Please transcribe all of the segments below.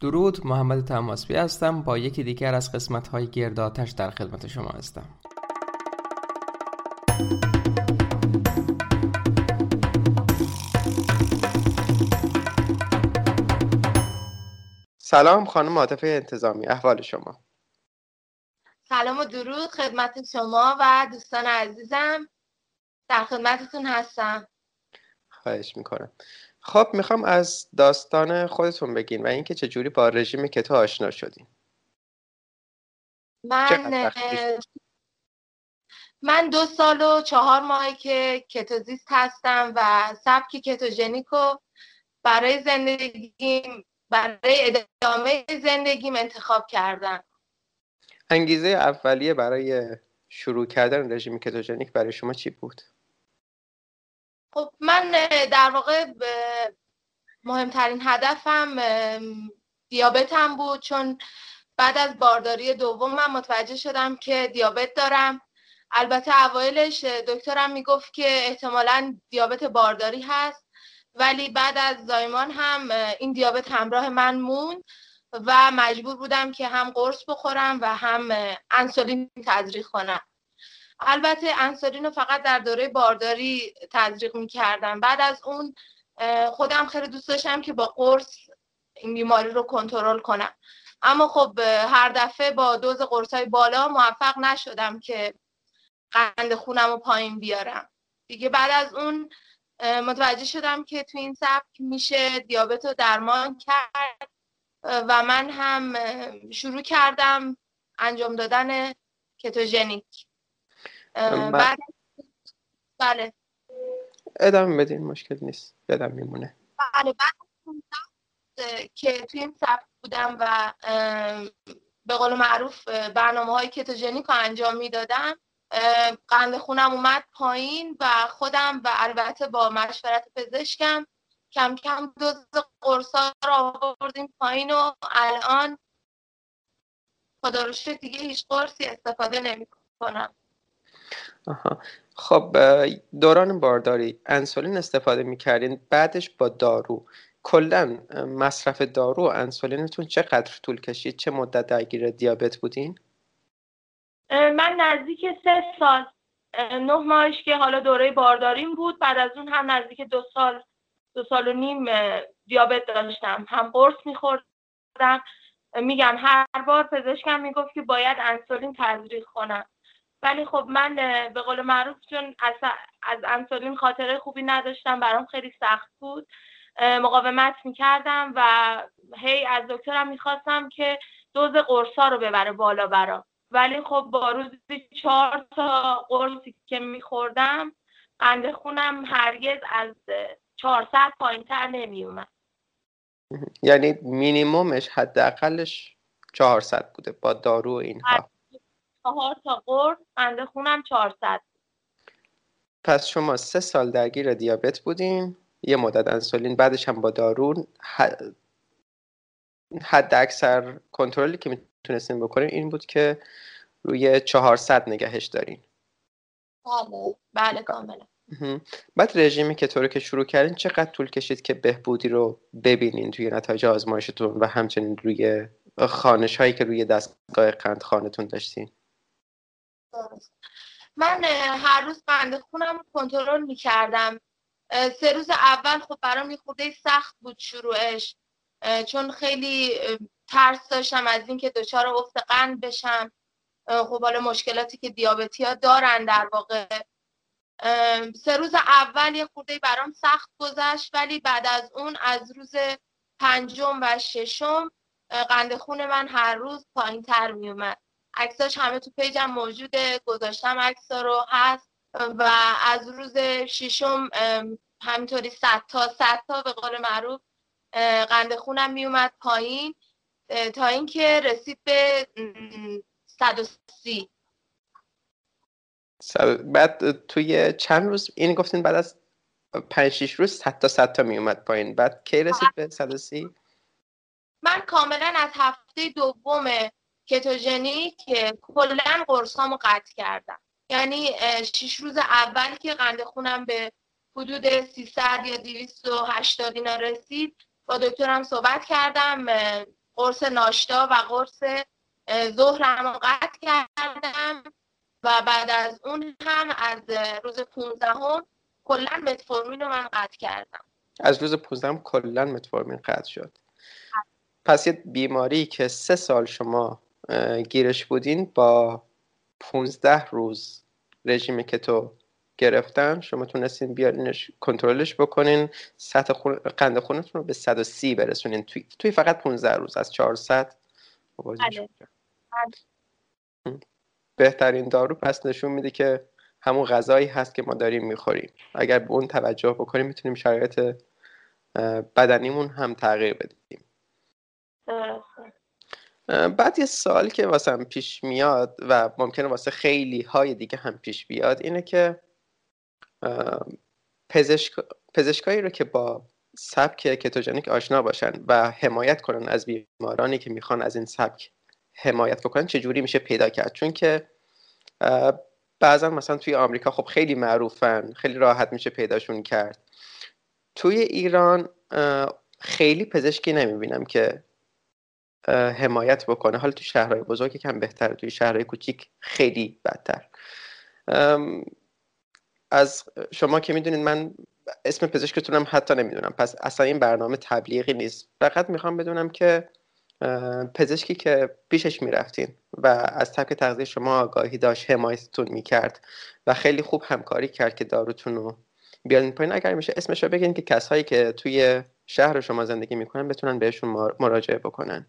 درود محمد تماسبی هستم. با یکی دیگر از قسمت های گرداتش در خدمت شما هستم. سلام خانم عاطفه انتظامی احوال شما؟ سلام و درود خدمت شما و دوستان عزیزم. در خدمتتون هستم. خواهش می‌کنم. خب می‌خوام از داستان خودتون بگین و اینکه چجوری با رژیم کتو آشنا شدین. من من دو سال و چهار ماهی که کتوزیست هستم و سبک کتوژنیکو برای زندگیم برای ادامه زندگیم انتخاب کردم. انگیزه اولیه برای شروع کردن رژیم کتوژنیک برای شما چی بود؟ خب من در واقع مهمترین هدفم دیابتم بود چون بعد از بارداری دوم من متوجه شدم که دیابت دارم. البته اوایلش دکترم می‌گفت که احتمالا دیابت بارداری هست ولی بعد از زایمان هم این دیابت همراه من موند و مجبور بودم که هم قرص بخورم و هم انسولین تزریق کنم. البته انسولین رو فقط در دوره بارداری تزریق می کردم بعد از اون خودم خیلی دوست داشتم که با قرص این بیماری رو کنترل کنم. اما خب هر دفعه با دوز قرص های بالا موفق نشدم که قند خونم رو پایین بیارم. دیگه بعد از اون متوجه شدم که تو این سبک میشه دیابت رو درمان کرد و من هم شروع کردم انجام دادن کتوژنیک. بعد بله. ادامه بدین مشکل نیست. بدم میمونه. بله بعد که توی این سبک بودم و به قول معروف برنامه های کتوژنیک رو انجام می‌دادم قند خونم اومد پایین و خودم و البته با مشورت پزشکم کم کم دوز قرصا رو آوردیم پایین و الان خدا دیگه هیچ قرصی استفاده نمی کنم خب دوران بارداری انسولین استفاده می‌کردین بعدش با دارو. کلا مصرف دارو و انسولینتون چقدر طول کشید؟ چه مدت درگیر دیابت بودین؟ من نزدیک سه سال نه ماهش که حالا دوره بارداریم بود. بعد از اون هم نزدیک دو سال دو سال و نیم دیابت داشتم. هم قرص میخوردم. میگم هر بار پزشکم می‌گفت که باید انسولین تزریق کنم. ولی خب من به قول معروف چون از, از انسولین خاطره خوبی نداشتم برام خیلی سخت بود. مقاومت می‌کردم و هی از دکترم می‌خواستم که دوز قرصا رو ببره بالا برام ولی خب با روزی چهار تا قرصی که میخوردم قند خونم هرگز از 400 پایین تر نمی اومد یعنی مینیمومش حداقلش 400 بوده با دارو اینها. چهار تا قرص قند خونم 400 پس شما سه سال درگیر دیابت بودین یه مدت انسولین بعدش هم با دارو حد اکثر کنترلی که می‌تونستین بکنین این بود که روی 400 نگهش دارین. بله بله کاملا. بعد رژیمی که طوری که شروع کردین چقدر طول کشید که بهبودی رو ببینین توی نتایج آزمایشتون و همچنین روی خانش هایی که روی دستگاه قند خانتون داشتین؟ من هر روز قند خونم کنترل می‌کردم. سه روز اول خب برام یه خورده سخت بود شروعش. چون خیلی ترس داشتم از اینکه دچار افت قند بشم. خب حالا مشکلاتی که دیابتی ها دارن در واقع. سه روز اول یه خورده برام سخت گذشت ولی بعد از اون از روز پنجم و ششم قند خون من هر روز پایین تر می اومد عکساش همه تو پیجم موجوده گذاشتم عکسا رو هست. و از روز ششم همینطوری صد تا صد تا به قول معروف قند خونم می اومد پایین تا اینکه رسید به 130 بعد توی چند روز؟ این گفتین بعد از 5 6 روز 100 تا 100 تا می اومد پایین. بعد کی رسید به 130 من کاملا از هفته دوم کتوژنیک کلا قرصامو قطع کردم. یعنی 6 روز اول که قند خونم به حدود 300 یا 280 اینا رسید با دکترم صحبت کردم قرص ناشتا و قرص ظهرم قطع کردم و بعد از اون هم از روز 15 هم کلا متفورمین رو من قطع کردم. از روز 15 هم کلا متفورمین قطع شد. پس یه بیماری که سه سال شما گیرش بودین با 15 روز رژیم کتو گرفتن شما تونستین بیارینش کنترلش بکنین. سطح خون... قند خونتون رو به 130 برسونین. توی, توی فقط 15 روز از 400 بله. بهترین دارو پس نشون میده که همون غذایی هست که ما داریم می‌خوریم. اگر به اون توجه بکنیم می‌تونیم شرایط بدنیمون هم تغییر بدیم. بعد یه سال که واسه هم پیش میاد و ممکنه واسه خیلی های دیگه هم پیش بیاد اینه که پزشک... پزشکایی رو که با سبک کتوژنیک آشنا باشن و حمایت کنن از بیمارانی که می‌خوان از این سبک حمایت بکنن چجوری میشه پیدا کرد؟ چون که بعضا مثلا توی آمریکا خب خیلی معروفن خیلی راحت میشه پیداشون کرد. توی ایران خیلی پزشکی نمی‌بینم که حمایت بکنه. حالا تو شهرهای بزرگ کم بهتر توی شهرهای کوچیک خیلی بدتر. از شما که می‌دونید من اسم پزشکتونم حتی نمی‌دونم. پس اصلا این برنامه تبلیغی نیست. فقط می‌خوام بدونم که پزشکی که پیشش می‌رفتین و از ترک تغذیه شما آگاهی داشت حمایتتون می‌کرد و خیلی خوب همکاری کرد که داروتون رو بیارین پایین. اگر میشه اسمش رو بگین که کسایی که توی شهر شما زندگی می‌کنن بتونن بهشون مراجعه بکنن.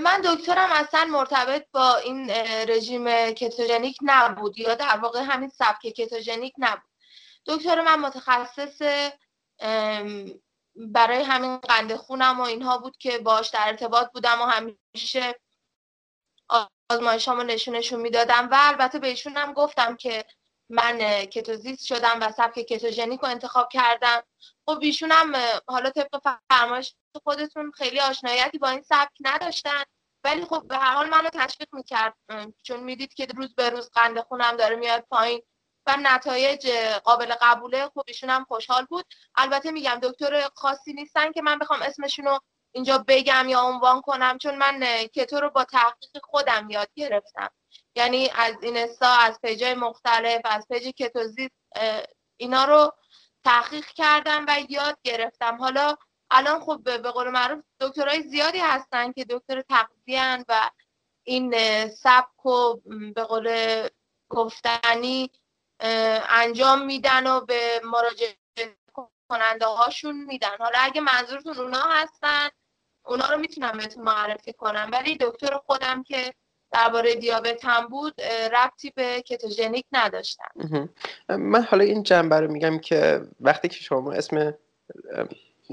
من دکترم اصلا مرتبط با این رژیم کتوژنیک نبود یا در واقع همین سبک کتوژنیک نبود. دکتر من متخصص برای همین قند خونم و اینها بود که باش در ارتباط بودم و همیشه آزمایشامو نشونشون می‌دادم و البته بهشون هم گفتم که من کتوزیست شدم و سبک کتوژنیک رو انتخاب کردم. خب ایشون هم حالا طبق فرمایش خودتون خیلی آشنایتی با این سبک نداشتن. ولی خب به هر حال منو تشویق می‌کرد. چون می‌دید که روز به روز قند خونم داره میاد پایین و نتایج قابل قبوله خب ایشون هم خوشحال بود. البته میگم دکتر خاصی نیستن که من بخوام اسمشون رو اینجا بگم یا عنوان کنم چون من کتو رو با تحقیق خودم یاد گرفتم. یعنی از اینستا از پیجای مختلف از پیج کتوزیست اینا رو تحقیق کردم و یاد گرفتم. حالا الان خب به قول معروف دکترهای زیادی هستن که دکتر تغذیه و این سبک و به قول گفتنی انجام میدن و به مراجعه کننده هاشون میدن. حالا اگه منظورتون اونا هستن اونا رو می‌تونم بهتون معرفی کنم. ولی دکتر خودم که درباره دیابت هم بود ربطی به کتوژنیک نداشتم. من حالا این جنبه رو میگم که وقتی که شما اسم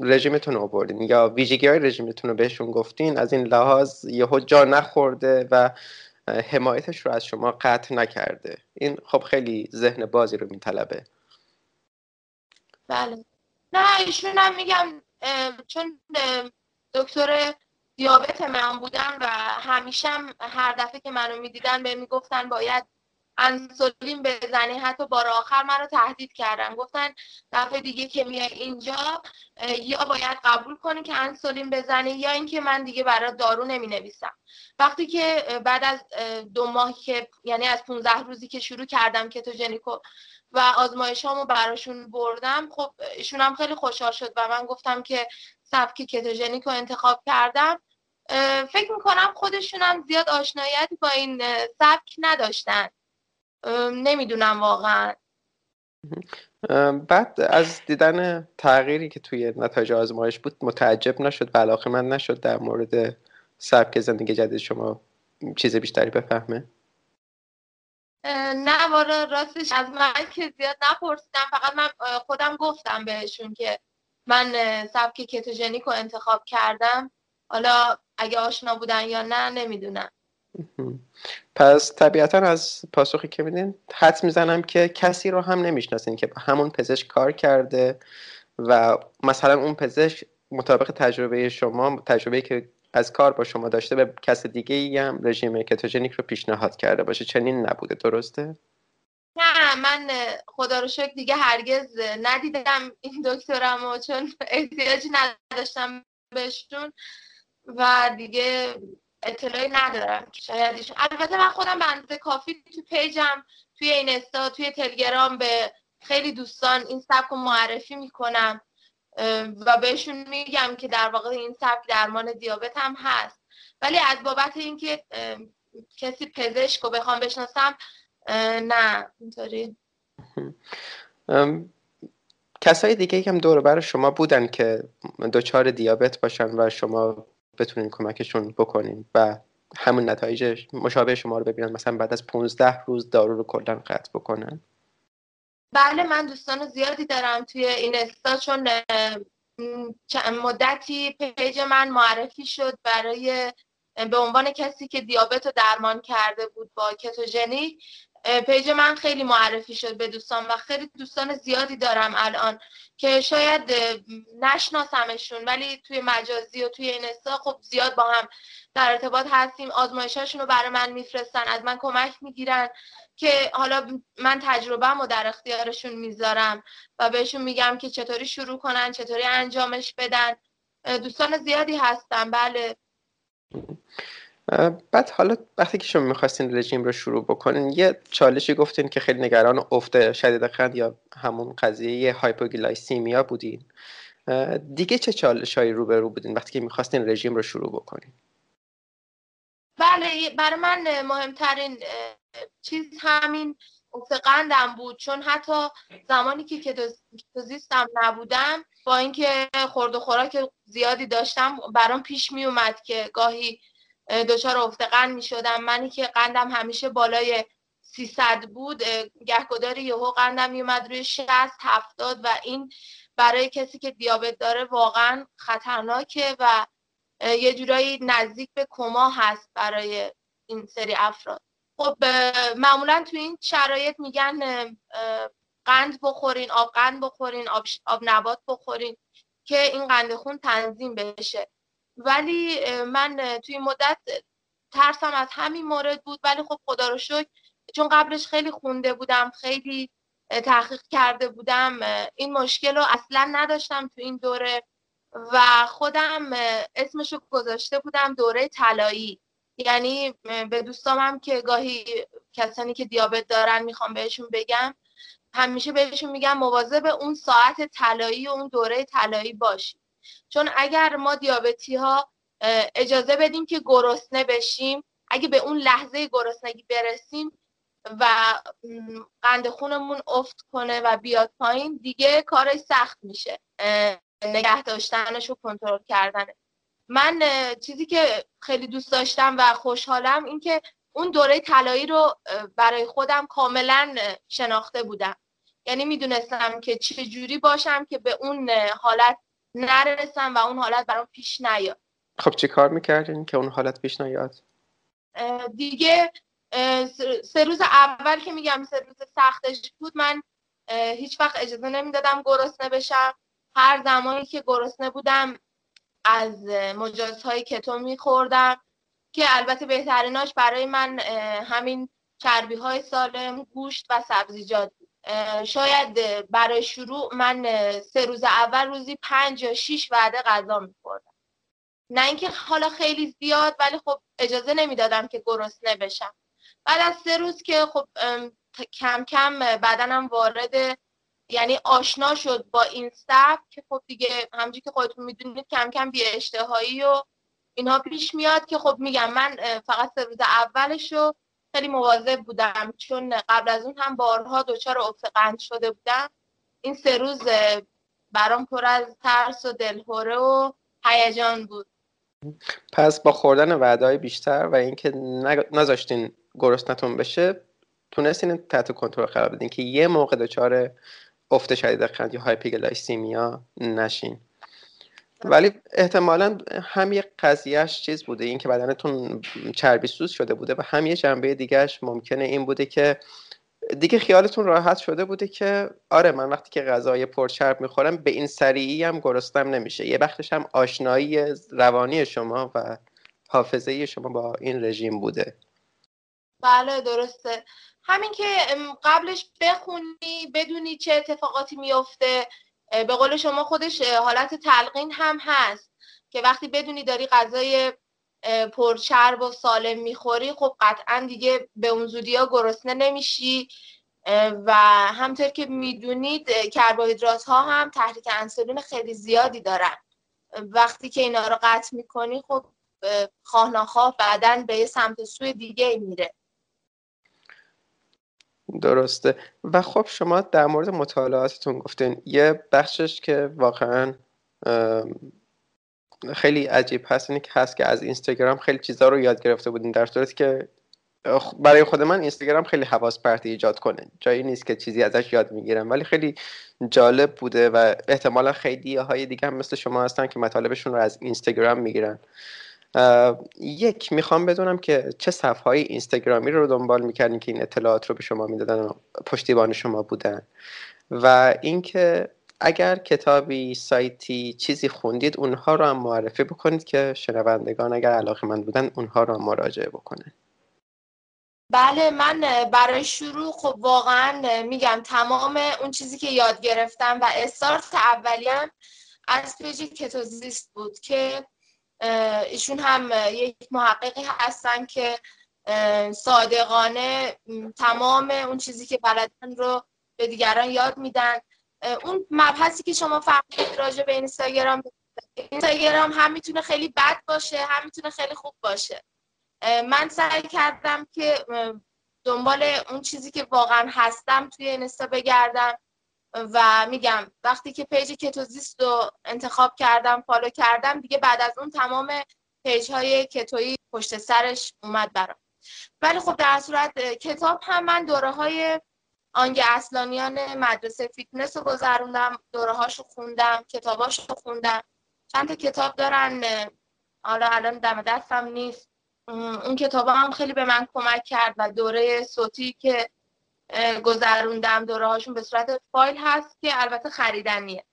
رژیمتون رو آوردین. یا ویژگی های رژیمتون رو بهشون گفتین از این لحاظ یهو جا نخورده و حمایتش رو از شما قطع نکرده. این خب خیلی ذهن بازی رو میطلبه. بله. نه ایشون هم میگم چون دکتر دیابت من بودن و همیشه هر دفعه که منو می‌دیدن به می‌گفتن باید انسولین بزنی. حتی بار آخر من رو تهدید کردن. گفتن دفعه دیگه که میای اینجا یا باید قبول کنی که انسولین بزنی یا اینکه من دیگه برای دارو نمی نویسم وقتی که بعد از دو ماه که یعنی از 15 روزی که شروع کردم کتوژنیکو و آزمایشامو براشون بردم خب ایشون هم خیلی خوشحال شد و من گفتم که سبک کتوژنیک رو انتخاب کردم. فکر می‌کنم خودشون هم زیاد آشنایتی با این سبک نداشتن. نمی‌دونم واقعا. بعد از دیدن تغییری که توی نتایج آزمایش بود متعجب نشد و علاقه من نشد در مورد سبک زندگی جدید شما چیز بیشتری بفهمه؟ نه وارا راستش از من که زیاد نپرسیدم. فقط من خودم گفتم بهشون که من سبک کتوژنیک رو انتخاب کردم. حالا اگه آشنا بودن یا نه نمی‌دونم. پس طبیعتا از پاسخی که میدین حد می‌زنم که کسی رو هم نمی‌شناسین که همون پزشک کار کرده و مثلا اون پزشک مطابق تجربه شما تجربه که از کار با شما داشته به کس دیگه ای هم رژیم کتوژنیک رو پیشنهاد کرده باشه چنین نبوده درسته؟ نه من خدا رو شکر دیگه هرگز ندیدم این دکترم و چون احتیاجی نداشتم بهشون و دیگه اطلاعی ندارم. شاید البته من خودم به اندازه کافی تو پیجم توی اینستا توی تلگرام به خیلی دوستان این سبک رو معرفی می‌کنم و بهشون میگم که در واقع این سبک درمان دیابت هم هست. ولی از بابت اینکه کسی پزشک رو بخوام بشناسم نه اینطوری. کسای دیگه هم دور بر شما بودن که دچار دیابت باشن و شما بتونین کمکشون بکنین و همون نتایج مشابه شما رو ببینن. مثلا بعد از 15 روز دارو رو کلا قطع بکنن. بله من دوستان زیادی دارم توی این استا چون مدتی پیج من معرفی شد برای به عنوان کسی که دیابت رو درمان کرده بود با کتوژنیک. پیج من خیلی معرفی شد به دوستان و خیلی دوستان زیادی دارم الان که شاید نشناسمشون ولی توی مجازی و توی اینستا خب زیاد با هم در ارتباط هستیم. آزمایشاشون رو برای من میفرستن از من کمک می‌گیرن که حالا من تجربه رو در اختیارشون می‌ذارم و بهشون میگم که چطوری شروع کنن چطوری انجامش بدن. دوستان زیادی هستن بله. بعد حالا وقتی که شما می‌خواستین رژیم رو شروع بکنین یه چالشی گفتین که خیلی نگران افت شدید قند یا همون قضیه hypoglycemia بودین. دیگه چه چالش هایی رو بودین وقتی که می‌خواستین رژیم رو شروع بکنین؟ بله برای من مهمترین چیز همین افت قندم بود. چون حتی زمانی که کتوزیستم نبودم با اینکه خورد و خوراک زیادی داشتم برام پیش می اومد که گاهی دچار افت قند می شدم منی که قندم همیشه بالای 300 بود گهگداری یهو قندم می اومد روی 60 70 و این برای کسی که دیابت داره واقعا خطرناکه و یه جورایی نزدیک به کما هست برای این سری افراد. خب معمولا تو این شرایط میگن قند بخورین آب قند بخورین آب, آب نبات بخورین که این قند خون تنظیم بشه. ولی من توی مدت ترسم از همین مورد بود. ولی خب خدا رو شکر چون قبلش خیلی خونده بودم خیلی تحقیق کرده بودم این مشکل رو اصلا نداشتم تو این دوره و خودم اسمشو گذاشته بودم دوره طلایی. یعنی به دوستامم که گاهی کسانی که دیابت دارن می‌خوام بهشون بگم همیشه بهشون میگم مواظب اون ساعت طلایی و اون دوره طلایی باشید چون اگر ما دیابتی ها اجازه بدیم که گرسنه بشیم اگه به اون لحظه گرسنگی برسیم و قند خونمون افت کنه و بیاد پایین دیگه کارش سخت میشه. نگه داشتنش و کنترل کردنه. من چیزی که خیلی دوست داشتم و خوشحالم این که اون دوره طلایی رو برای خودم کاملا شناخته بودم. یعنی می‌دونستم که چه جوری باشم که به اون حالت نرسم و اون حالت برام پیش نیاد. خب چی کار می‌کردین که اون حالت پیش نیاد؟ دیگه سه روز اول که میگم سه روز سختش بود من هیچ وقت اجازه نمی‌دادم گرسنه بشم. هر زمانی که گرسنه بودم از مجازهای کتو میخوردم که البته بهتریناش برای من همین چربی های سالم گوشت و سبزیجات شاید برای شروع من سه روز اول روزی پنج یا شیش وعده غذا میخوردم. نه اینکه حالا خیلی زیاد ولی خب اجازه نمی‌دادم که گرسنه بشم. بعد از سه روز که خب کم کم بدنم وارد یعنی آشنا شد با این سبک که خب دیگه همجوری که خودتون می‌دونید کم کم بی اشتهایی و اینها پیش میاد که خب میگم من فقط سه روز اولش خیلی مواظب بودم چون قبل از اون هم بارها دچار افت قند شده بودم. این سه روز برام پر از ترس و دلهوره و هیجان بود. پس با خوردن وعده بیشتر و اینکه نذاشتین گرسنتون بشه تونستین تحت کنترل قرار بدین که یه موقع دچار افت شدید قند یا hypoglycemia نشین. ولی احتمالا هم یه قضیهش چیز بوده این که بدنتون چربی سوز شده بوده و هم یه جنبه دیگهش ممکنه این بوده که دیگه خیالتون راحت شده بوده که آره من وقتی که غذای پرچرب می‌خورم به این سریعی هم گرسنم نمیشه. یه وقتش هم آشنایی روانی شما و حافظه شما با این رژیم بوده. بله درسته. همین که قبلش بخونی بدونی چه اتفاقاتی میفته به قول شما خودش حالت تلقین هم هست که وقتی بدونی داری غذای پرچرب و سالم می‌خوری خب قطعا دیگه به اون زودی ها گرسنه نمیشی. و همطور که می‌دونید کربوهیدرات ها هم تحریک انسولین خیلی زیادی دارن. وقتی که اینا رو قطع می‌کنی خب خواه نخواه بعدا به یه سمت سوی دیگه میره. درسته. و خب شما در مورد مطالعاتتون گفتین یه بخشش که واقعا خیلی عجیب هست اینه که هست که از اینستاگرام خیلی چیزها رو یاد گرفته بودین در صورتی که برای خود من اینستاگرام خیلی حواس پرتی ایجاد کنه. جایی نیست که چیزی ازش یاد می‌گیرم ولی خیلی جالب بوده و احتمالا خیلی های دیگه هم مثل شما هستن که مطالبشون رو از اینستاگرام می‌گیرن. یک می‌خوام بدونم که چه صفحه های اینستاگرامی رو دنبال می‌کردین که این اطلاعات رو به شما می‌دادن و پشتیبان شما بودن. و اینکه اگر کتابی سایتی چیزی خوندید اونها رو هم معرفی بکنید که شنوندگان اگر علاقه من بودن اونها رو هم مراجعه بکنه بله من برای شروع خب واقعا میگم تمام اون چیزی که یاد گرفتم و استارت اولیم از پیج کتوزیست بود که ایشون هم یک محققی هستن که صادقانه تمام اون چیزی که بلدن رو به دیگران یاد میدن. اون مبحثی که شما فرمودید راجع به اینستاگرام اینستاگرام هم می‌تونه خیلی بد باشه هم می‌تونه خیلی خوب باشه. من سعی کردم که دنبال اون چیزی که واقعا هستم توی اینستا بگردم. و میگم وقتی که page کتوزیست رو انتخاب کردم follow کردم دیگه بعد از اون تمام page های کتویی پشت سرش اومد برام. ولی خب در صورت کتاب هم من دوره های آنگ اصلانیان مدرسه فیتنس رو گذروندم دوره هاشو خوندم کتاباشو خوندم. چند تا کتاب دارن حالا الان دم دستم نیست. اون کتاب هم خیلی به من کمک کرد و دوره صوتی که گذروندم دوره هاشون به صورت فایل هست که البته خریدنیه.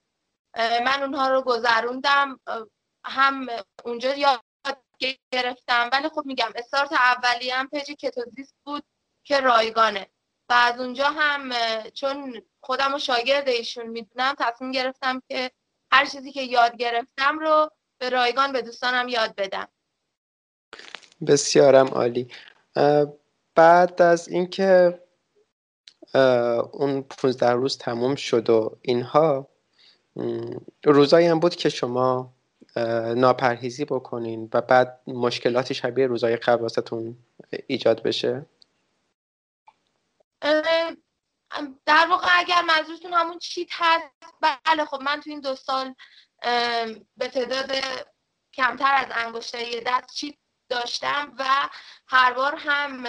من اونها رو گذروندم. هم اونجا یاد گرفتم. ولی خب میگم استارت اولی هم پیج کتوزیست بود که رایگانه. و از اونجا هم چون خودم و شاگرد ایشون می‌دونم تصمیم گرفتم که هر چیزی که یاد گرفتم رو به رایگان به دوستانم یاد بدم. بسیارم عالی. بعد از اینکه اون 15 روز تموم شد و اینها. روزایی هم بود که شما ناپرهیزی بکنین و بعد مشکلاتی شبیه روزای قبل واسهتون ایجاد بشه. در واقع اگر منظورتون همون چیت هست بله خب من تو این دو سال به تعداد کمتر از انگشتری دست چیت داشتم و هر بار هم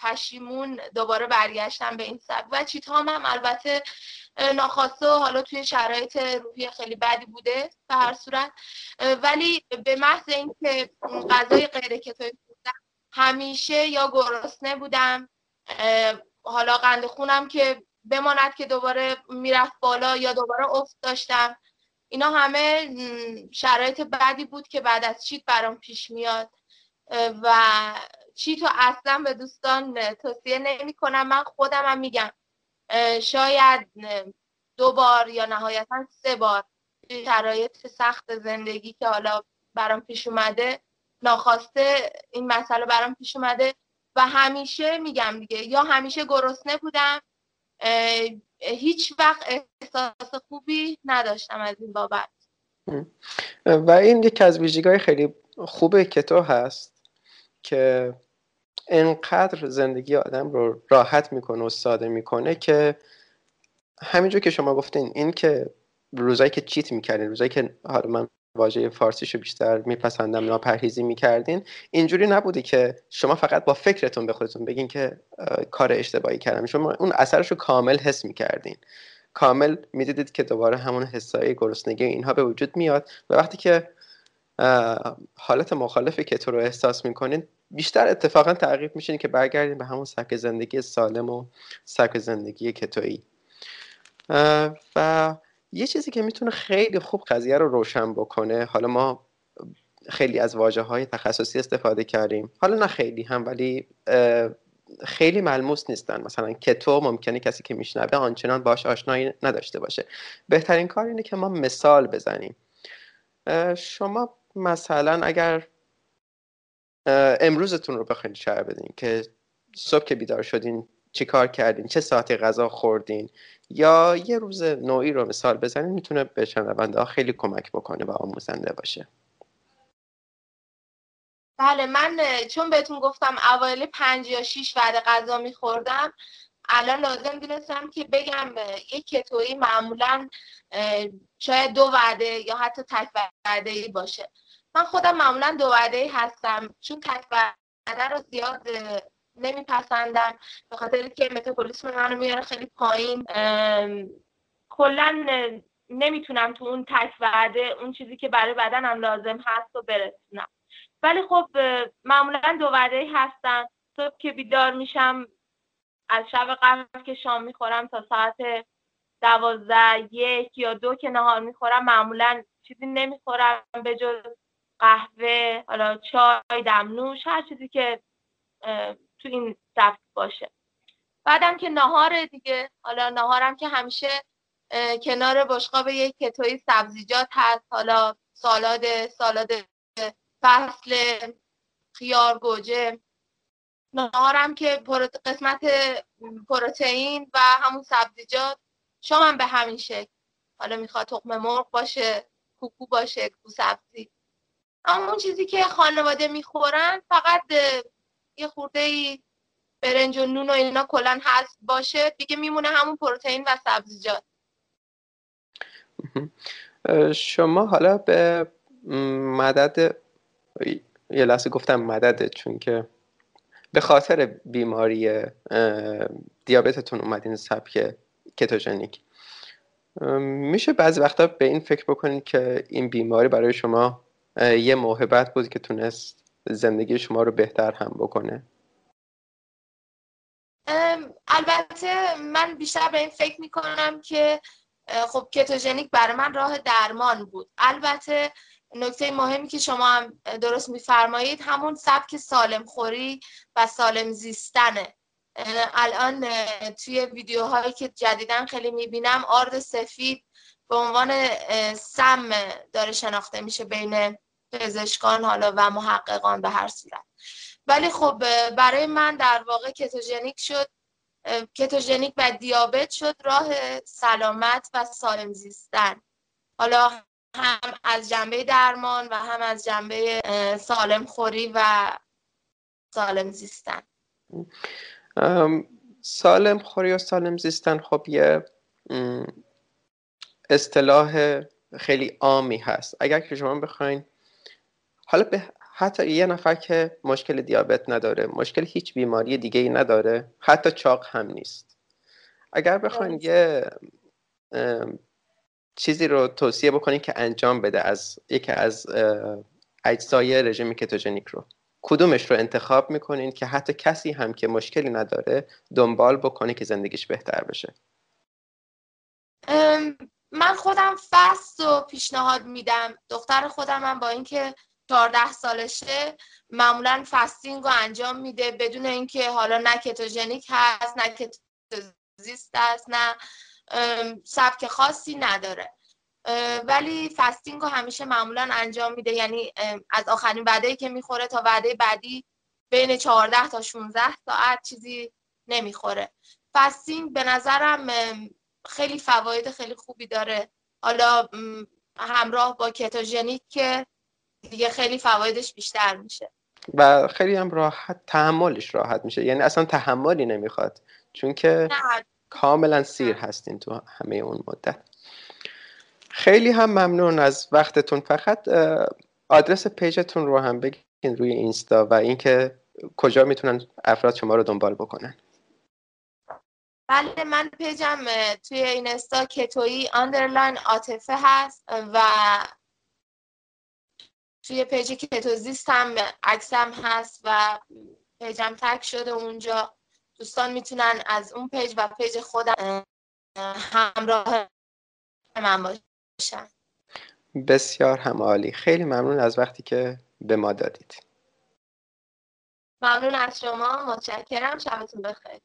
پشیمون دوباره برگشتم به این سبک. و چیت هم, البته ناخواسته حالا توی شرایط روحی خیلی بدی بوده به هر صورت. ولی به محض اینکه غذای غیر کتوی همیشه یا گرسنه بودم. حالا قند خونم که بماند که دوباره می‌رفت بالا یا دوباره افت داشتم. اینا همه شرایط بدی بود که بعد از چیت برام پیش میاد. و چیتو اصلا به دوستان توصیه نمی کنم. من خودم هم میگم شاید دو بار یا نهایتا سه بار شرایط سخت زندگی که حالا برام پیش اومده ناخواسته این مسئله برام پیش اومده. و همیشه میگم دیگه یا همیشه گرسنه بودم هیچ وقت احساس خوبی نداشتم از این بابت. و این یکی از ویژگی خیلی خوب کتو هست که انقدر زندگی آدم رو راحت می‌کنه و ساده می‌کنه که همینجور که شما گفتین این که روزایی که چیت می‌کردین روزایی که حالا من واژه فارسیشو بیشتر میپسندم ناپرهیزی می‌کردین. اینجوری نبوده که شما فقط با فکرتون به خودتون بگین که کار اشتباهی کردم. شما اون اثرش رو کامل حس می‌کردین. کامل می‌دیدید که دوباره همون حسای گرسنگی اینها به وجود میاد و وقتی که حالت مخالفی که تو رو احساس می‌کنین بیشتر اتفاقا تغییر میشین که برگردین به همون سبک زندگی سالم و سبک زندگی کتویی. و یه چیزی که می‌تونه خیلی خوب قضیه رو روشن بکنه حالا ما خیلی از واجه های تخصصی استفاده کردیم. حالا نه خیلی هم ولی خیلی ملموس نیستن. مثلا کتو ممکنه کسی که میشنوه آنچنان باش آشنایی نداشته باشه. بهترین کار اینه که ما مثال بزنیم. شما مثلا اگر امروزتون رو بخواید شعر بدین که صبح که بیدار شدین چی کار کردین؟ چه ساعتی غذا خوردین؟ یا یه روز نوعی رو مثال بزنین می‌تونه به شنونده خیلی کمک بکنه و آموزنده باشه. بله من چون بهتون گفتم اوایل پنج یا شیش وعده غذا میخوردم الان لازم دونستم که بگم یک کتویی معمولا شاید دو وعده یا حتی تک وعده ای باشه. من خودم معمولا دو وعده ای هستم چون تک وعده رو زیاد نمیپسندم به خاطر که متابولیسم منو میاره خیلی پایین. کلا نمی‌تونم تو اون تک وعده اون چیزی که برای بدنم لازم هست و برسونم. ولی خب معمولا دو وعده هستن. صبح که بیدار میشم از شب قبل که شام می‌خورم تا ساعت دوازده یک یا دو که نهار می‌خورم معمولا چیزی نمی‌خورم به جز قهوه حالا چای دمنوش هر چیزی که تو این سبک باشه. بعدم که نهار دیگه. حالا نهارم که همیشه کنار بشقاب یک کتوی سبزیجات هست. حالا سالاد سالاد فصل خیار گوجه. نهارم که قسمت پروتئین و همون سبزیجات. شامم به همین شکل. حالا می‌خواد تخم مرغ باشه کوکو باشه کو سبزی. اما اون چیزی که خانواده می‌خورن فقط یه خورده ای برنج و نون و اینا کلا هست باشه دیگه میمونه همون پروتئین و سبزیجات شما حالا به مدد یه لحظه گفتم مدده چون که به خاطر بیماری دیابتتون اومدین سبک کتوژنیک. میشه بعضی وقتا به این فکر بکنید که این بیماری برای شما یه موهبت بود که تونست زندگی شما رو بهتر هم بکنه؟ البته من بیشتر به این فکر می‌کنم که خب کتوژنیک برای من راه درمان بود. البته نکته مهمی که شما هم درست میفرمایید همون سبک سالم خوری و سالم زیستنه. الان توی ویدیوهایی که جدیدن خیلی می‌بینم آرد سفید به عنوان سم داره شناخته میشه بین پزشکان حالا و محققان به هر صورت. ولی خب برای من در واقع کتوژنیک شد کتوژنیک و دیابت شد راه سلامت و سالم زیستن. حالا هم از جنبه درمان و هم از جنبه سالم خوری و سالم زیستن. سالم خوری و سالم زیستن خب یه اصطلاح خیلی عامی هست. اگر که شما بخواین حالا به حتی یه نفر که مشکل دیابت نداره مشکل هیچ بیماری دیگه ای نداره حتی چاق هم نیست. اگر بخواین یه چیزی رو توصیه بکنید که انجام بده از یکی از اجزای رژیم کتوژنیک رو. کدومش رو انتخاب می‌کنین که حتی کسی هم که مشکلی نداره دنبال بکنه که زندگیش بهتر بشه؟ من خودم فست و پیشنهاد میدم. دختر خودم هم با اینکه 14 سالشه معمولا فستینگ رو انجام میده بدون اینکه حالا نه کتوژنیک هست نه کتوزیست هست نه سبک خاصی نداره. ولی فستینگ رو همیشه معمولا انجام میده. یعنی از آخرین وعده که می‌خوره تا وعده بعدی بین 14 تا 16 ساعت چیزی نمی‌خوره. فستینگ به نظرم خیلی فواید خیلی خوبی داره. حالا همراه با کتوژنیک که دیگه خیلی فوایدش بیشتر میشه. و خیلی هم راحت تحملش راحت میشه. یعنی اصلا تحملی نمی‌خواد. چون که کاملا سیر هستین تو همه اون مدت. خیلی هم ممنون از وقتتون. فقط آدرس page تون رو هم بگین روی اینستا و اینکه کجا می‌تونن افراد شما رو دنبال بکنن. بله من page م توی اینستا کتویی underline عاطفه هست و توی page کتوزیست هم عکسم هست و page م tag شده اونجا. دوستان می‌تونن از اون page و page خودم همراه من باشن. بسیار هم عالی خیلی ممنون از وقتی که به ما دادید. ممنون از شما. متشکرم. شبتون بخیر.